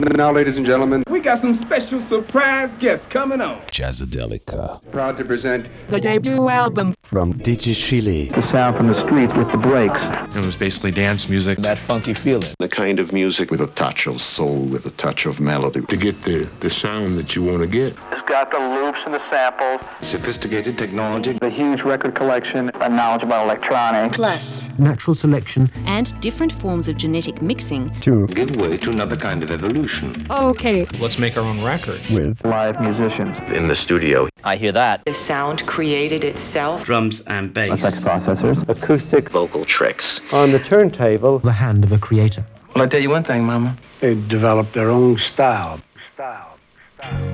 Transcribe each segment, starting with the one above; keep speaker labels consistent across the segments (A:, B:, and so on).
A: Now, ladies and gentlemen,
B: we got some special surprise guests coming on.
C: Jazzadelica.
A: Proud to present
D: the debut album
E: from DJ Chile.
F: The sound from the street with the breaks.
G: It was basically dance music.
H: That funky feeling.
I: The kind of music with a touch of soul, with a touch of melody.
J: To get the, the sound that you want to get.
F: It's got the loops and the samples.
I: Sophisticated technology.
F: The huge record collection. A knowledge about electronics.
D: Plus.
E: Natural selection.
K: And different forms of genetic mixing.
I: To give way to another kind of evolution.
D: Okay.
G: Let's make our own record.
F: With live musicians.
I: In the studio.
L: I hear that.
M: The sound created itself.
N: Drums and bass.
F: Effects processors.
I: Acoustic vocal tricks.
E: On the turntable, the hand of a creator.
H: Well, I tell you one thing, Mama.
N: They developed their own style.
F: Style. Style.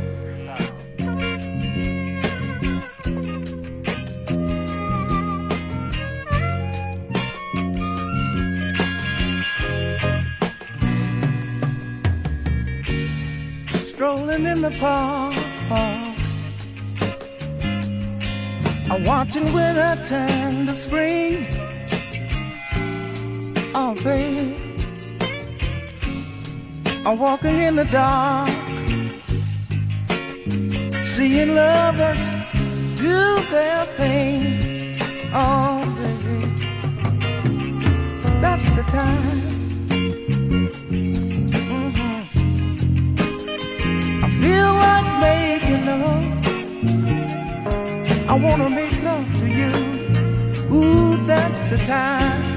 O: strolling in the park. I'm watching winter turn to spring. Baby. I'm walking in the dark, seeing lovers do their thing. Oh, baby, that's the time. Mm-hmm. I feel like making love. I wanna make love to you. Ooh, that's the time.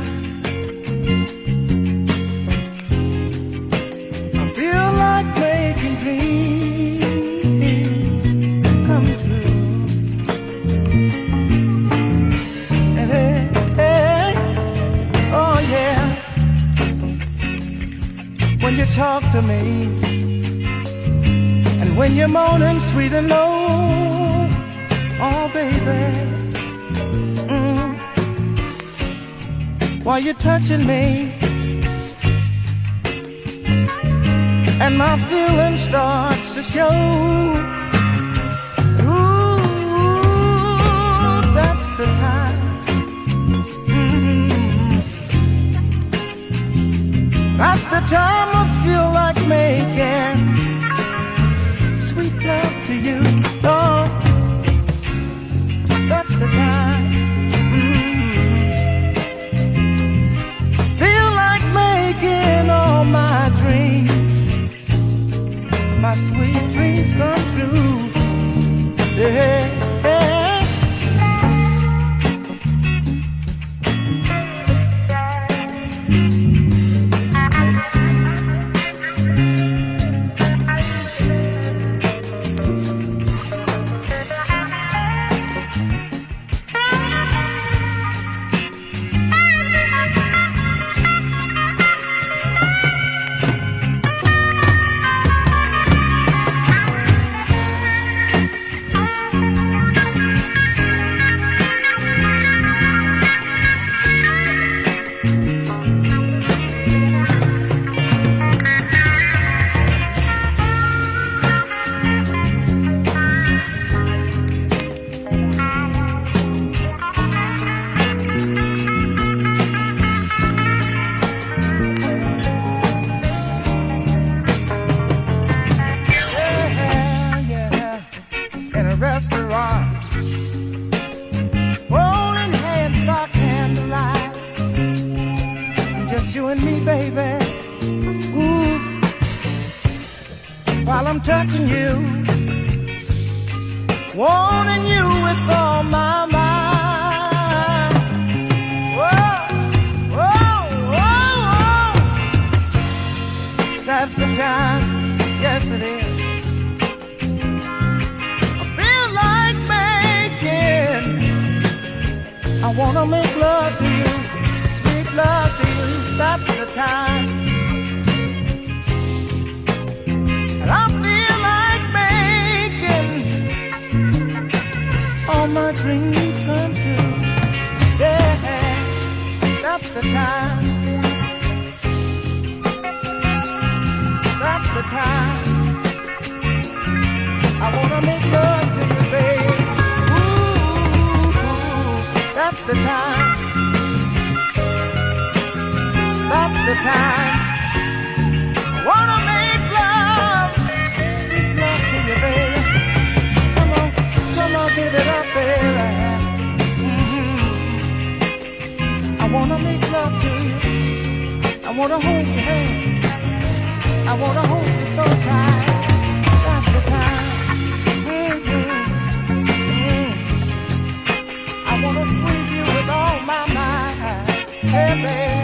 O: When you talk to me, and when you're moaning sweet and low, oh baby. While you're touching me. and my feeling starts to show. Ooh, that's the time. Mm-hmm. That's the time I feel like making sweet love to you. Oh, dreams come true. Yeah. Touching you, wanting you with all my mind. Whoa, whoa, whoa. That's the time, yes it is. I feel like making. I wanna make love to you, sweet love to you. That's the time. Dreams come true. Yeah, that's the time. That's the time. I wanna make love to you, baby. Ooh, that's the time. That's the time. I wanna make love to you. I wanna hold your hand. I wanna hold you so tight. That's the time. Mm-hmm. Mm-hmm. I wanna squeeze you with all my might. Hey, baby.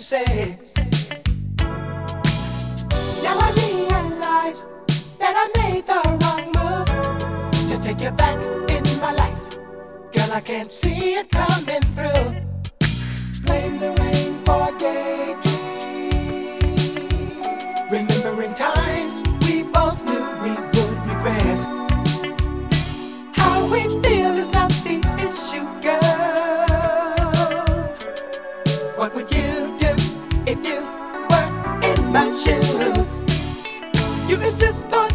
O: you say. Now I realize that I made the wrong move to take you back in my life. Girl, I can't see it coming through. Blame the rain for days. just a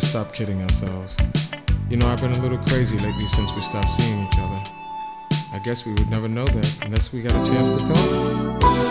P: let's stop kidding ourselves. You know, I've been a little crazy lately since we stopped seeing each other. I guess we would never know that unless we got a chance to talk.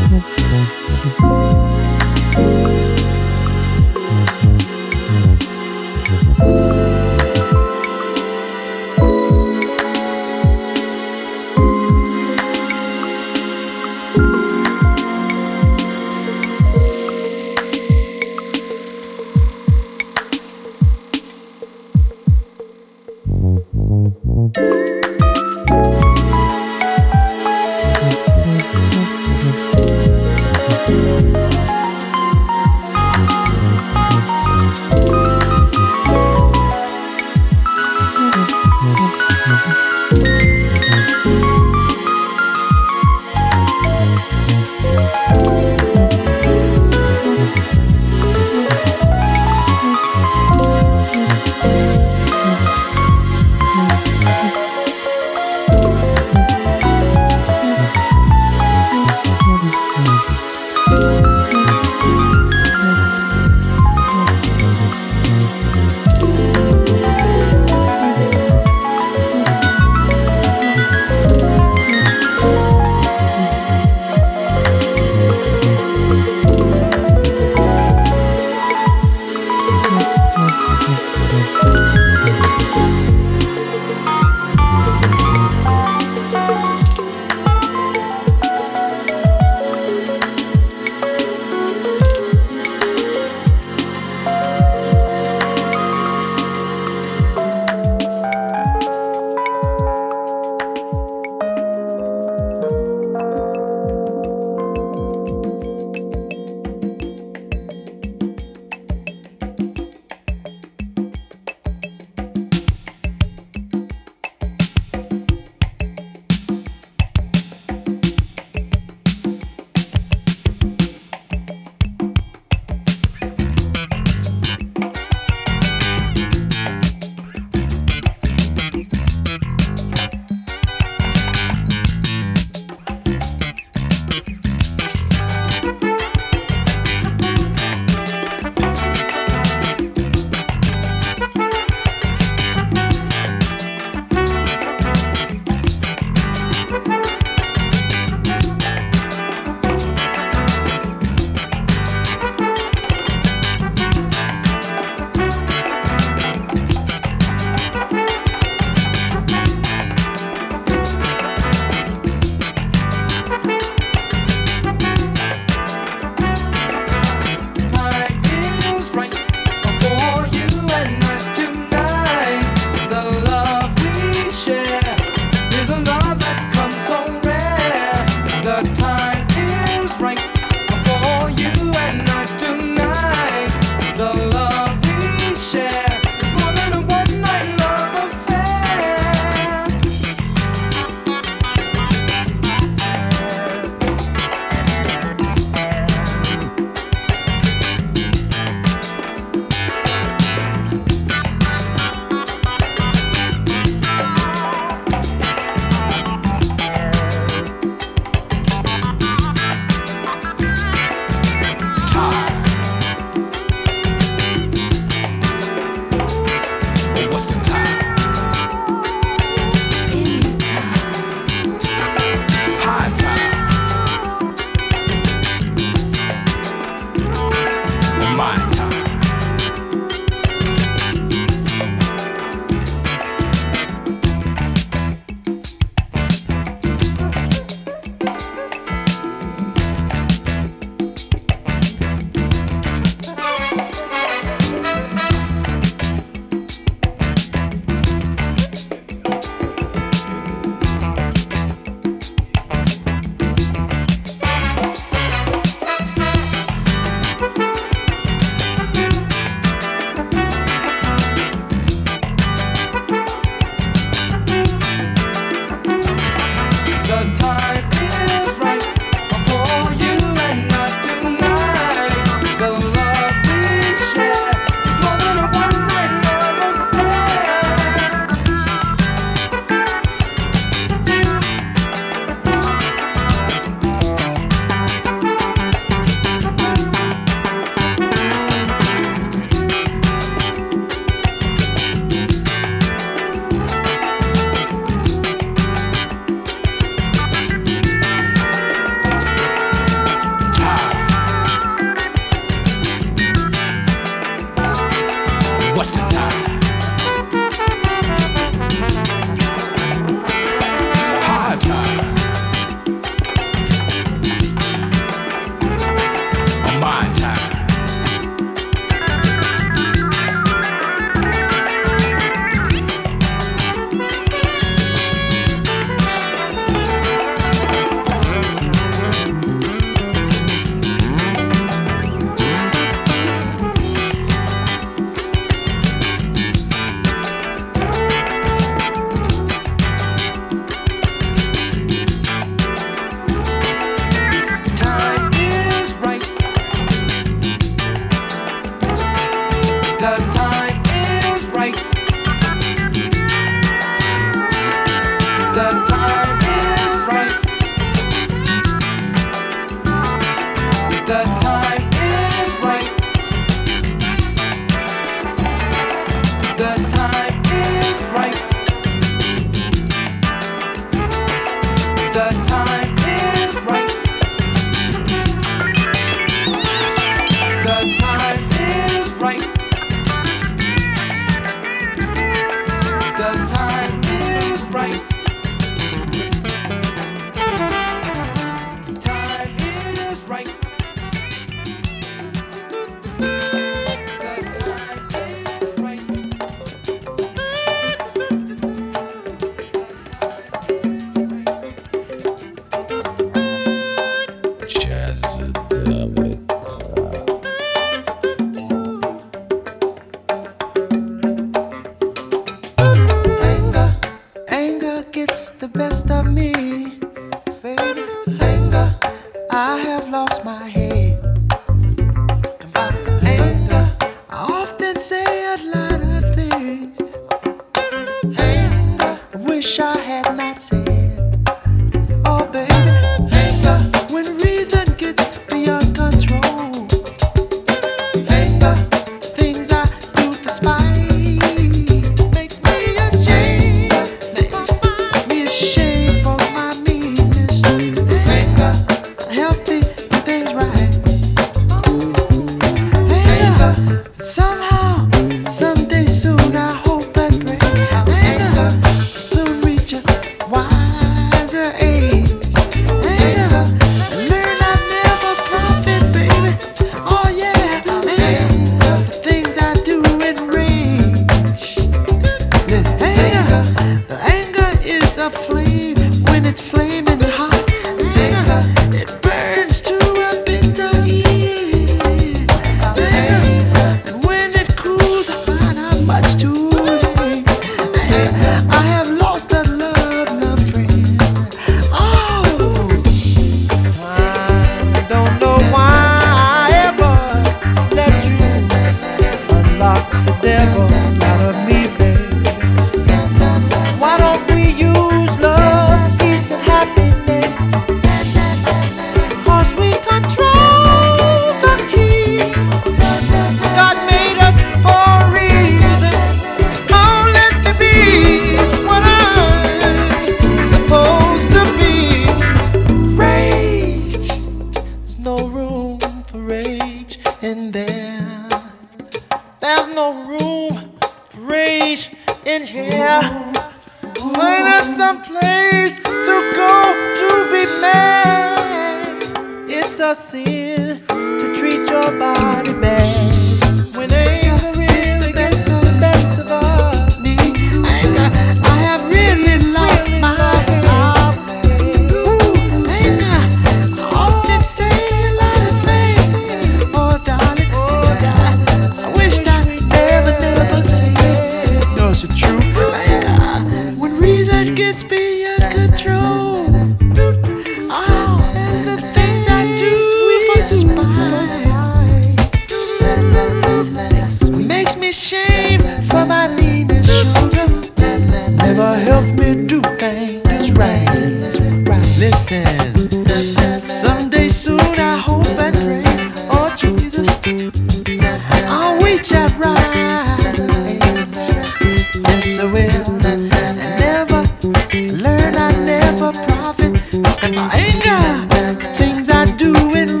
Q: And my anger, things I do in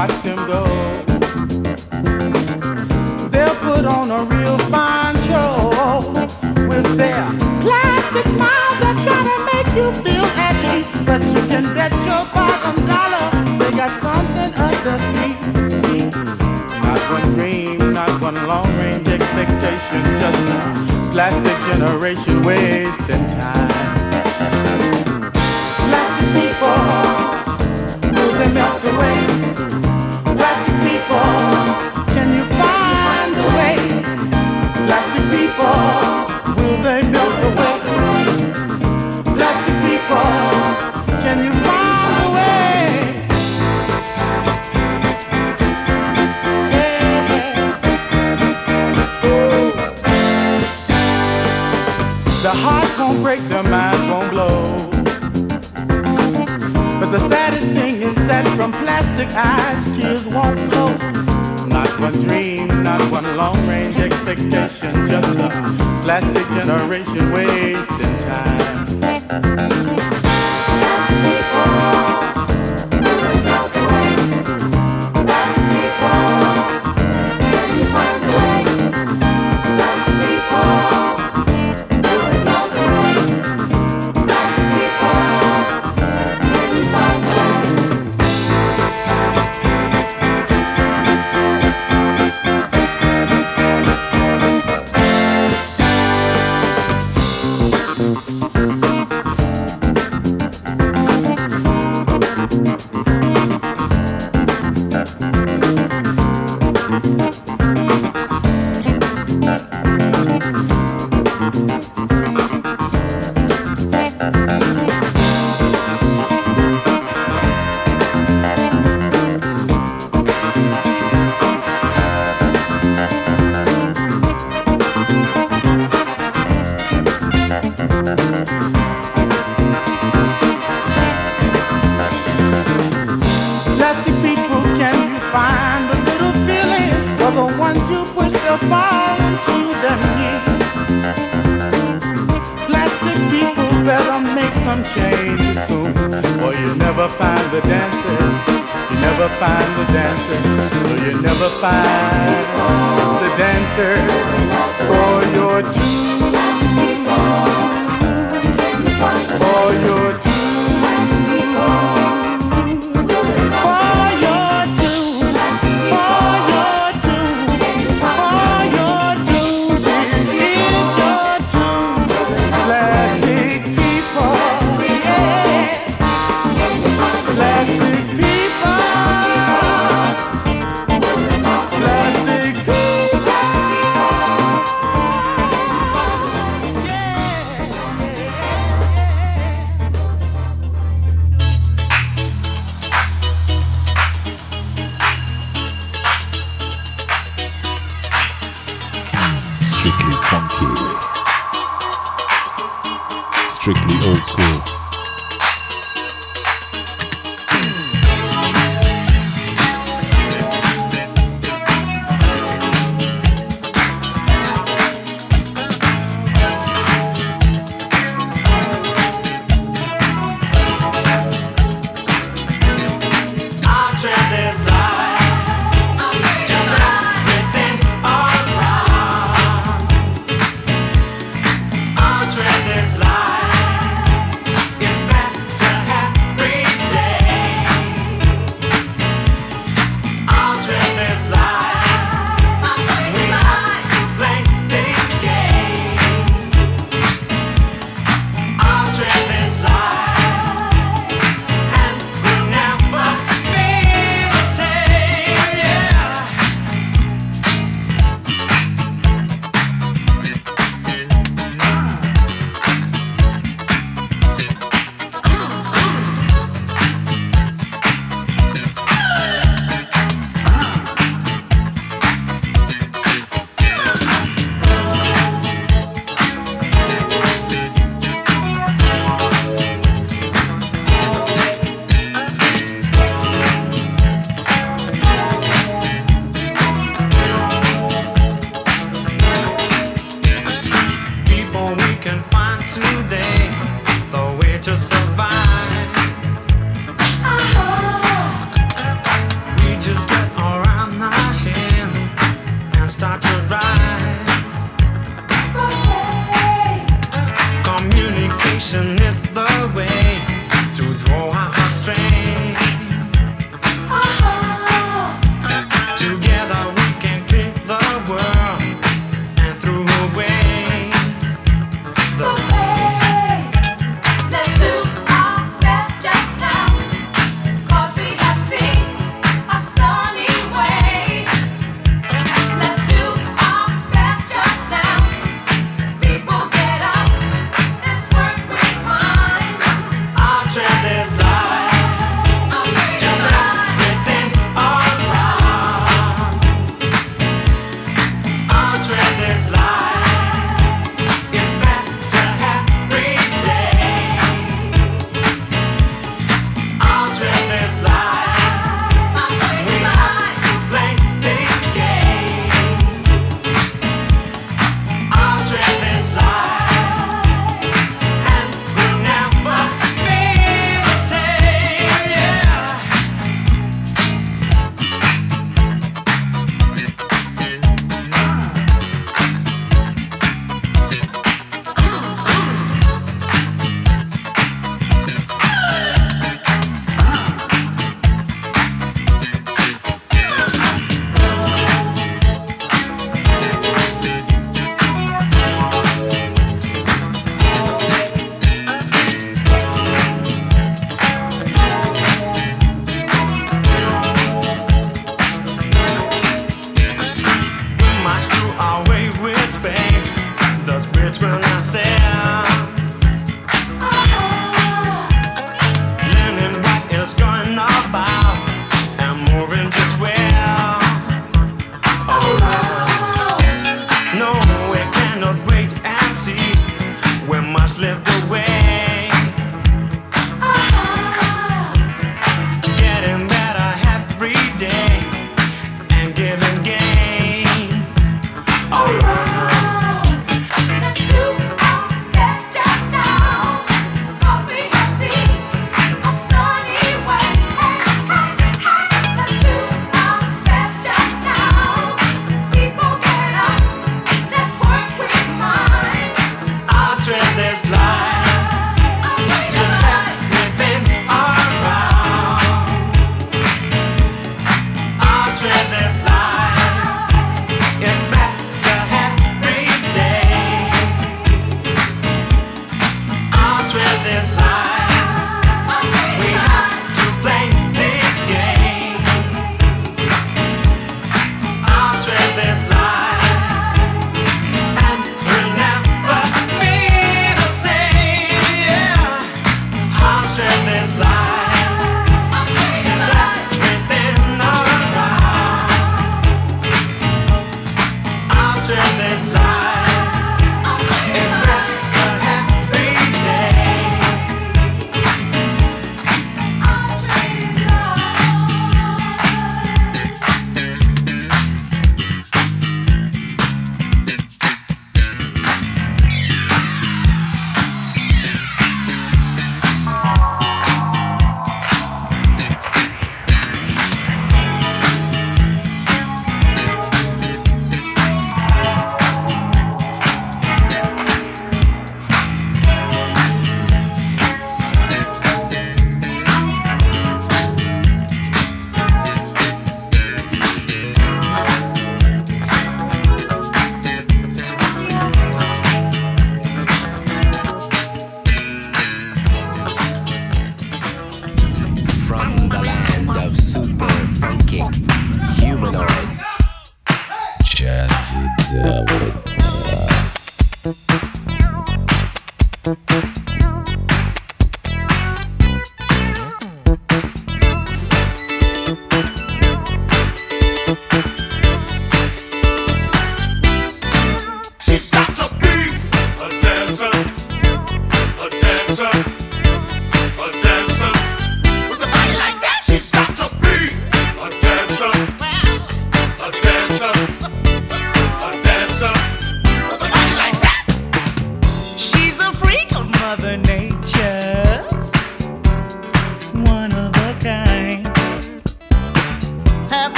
O: watch them go. They'll put on a real fine show with their plastic smiles that try to make you
E: feel happy.
O: But you can bet your bottom dollar they got something up their sleeve. Not one dream, not one long-range expectation, just a plastic generation wasting time. people, will they the way? Plastic people, can you find a way? Yeah. Ooh. Hearts won't break, their minds won't blow. But the saddest thing is that from plastic eyes, tears won't flow one dream, not one long range expectation, just a plastic generation wasting time.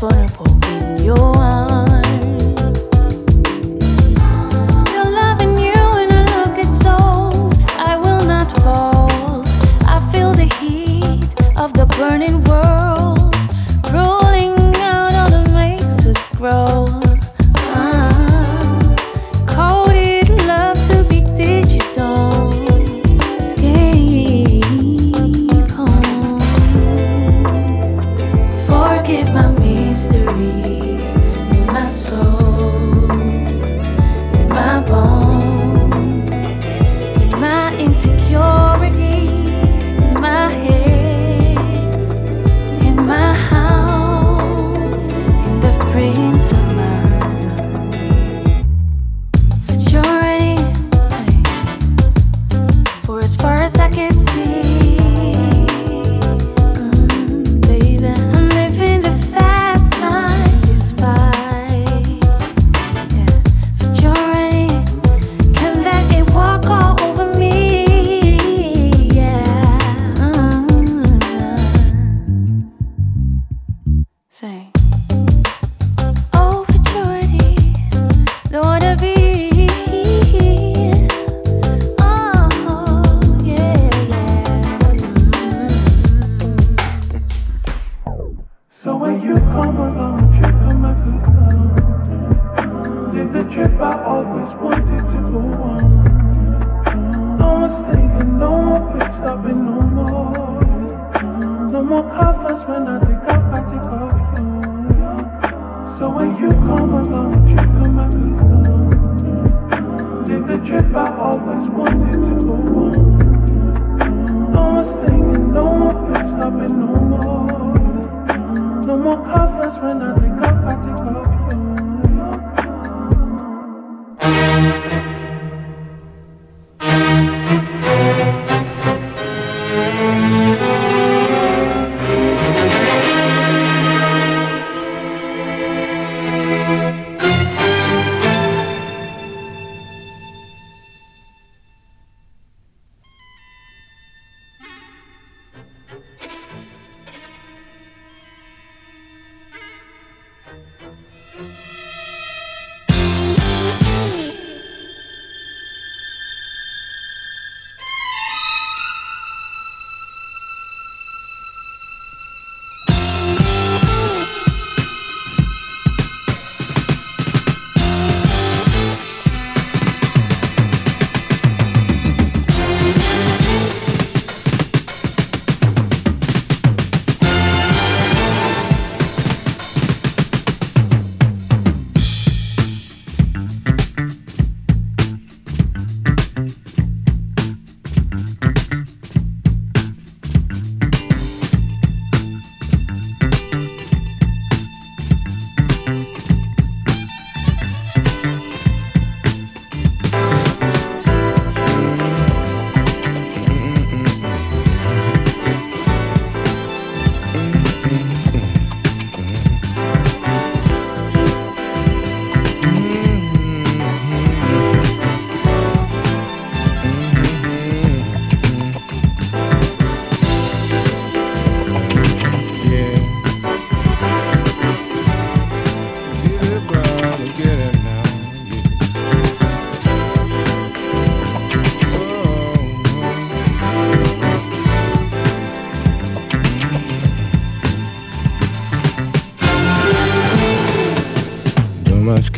C: Rather be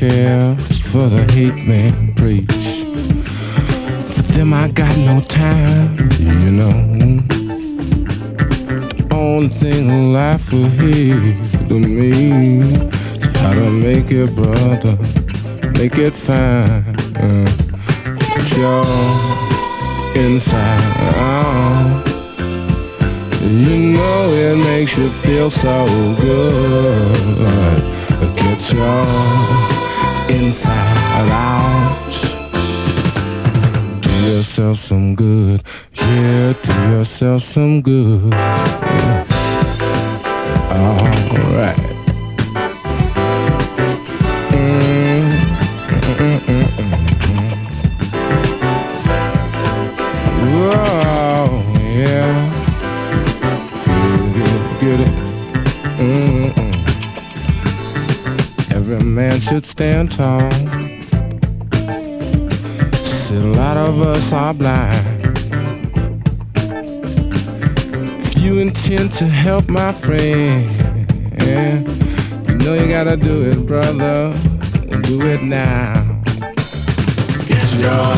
B: care for the hate man preach. For them I got no time, you know. The only thing life will hear to me is how to make it, brother, make it fine. Get your inside out. You know it makes you feel so good. Get your inside out. Do yourself some good. Yeah, do yourself some good. Yeah. Alright. Mm, man should stand tall. Still, a lot of us are blind. If you intend to help my friend, you know you gotta do it, brother. Do it now. Get your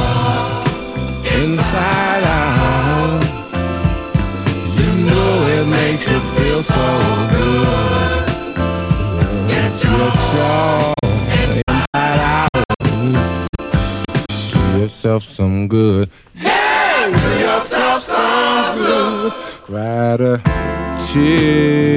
B: inside out. You know it makes you feel so good. Cry a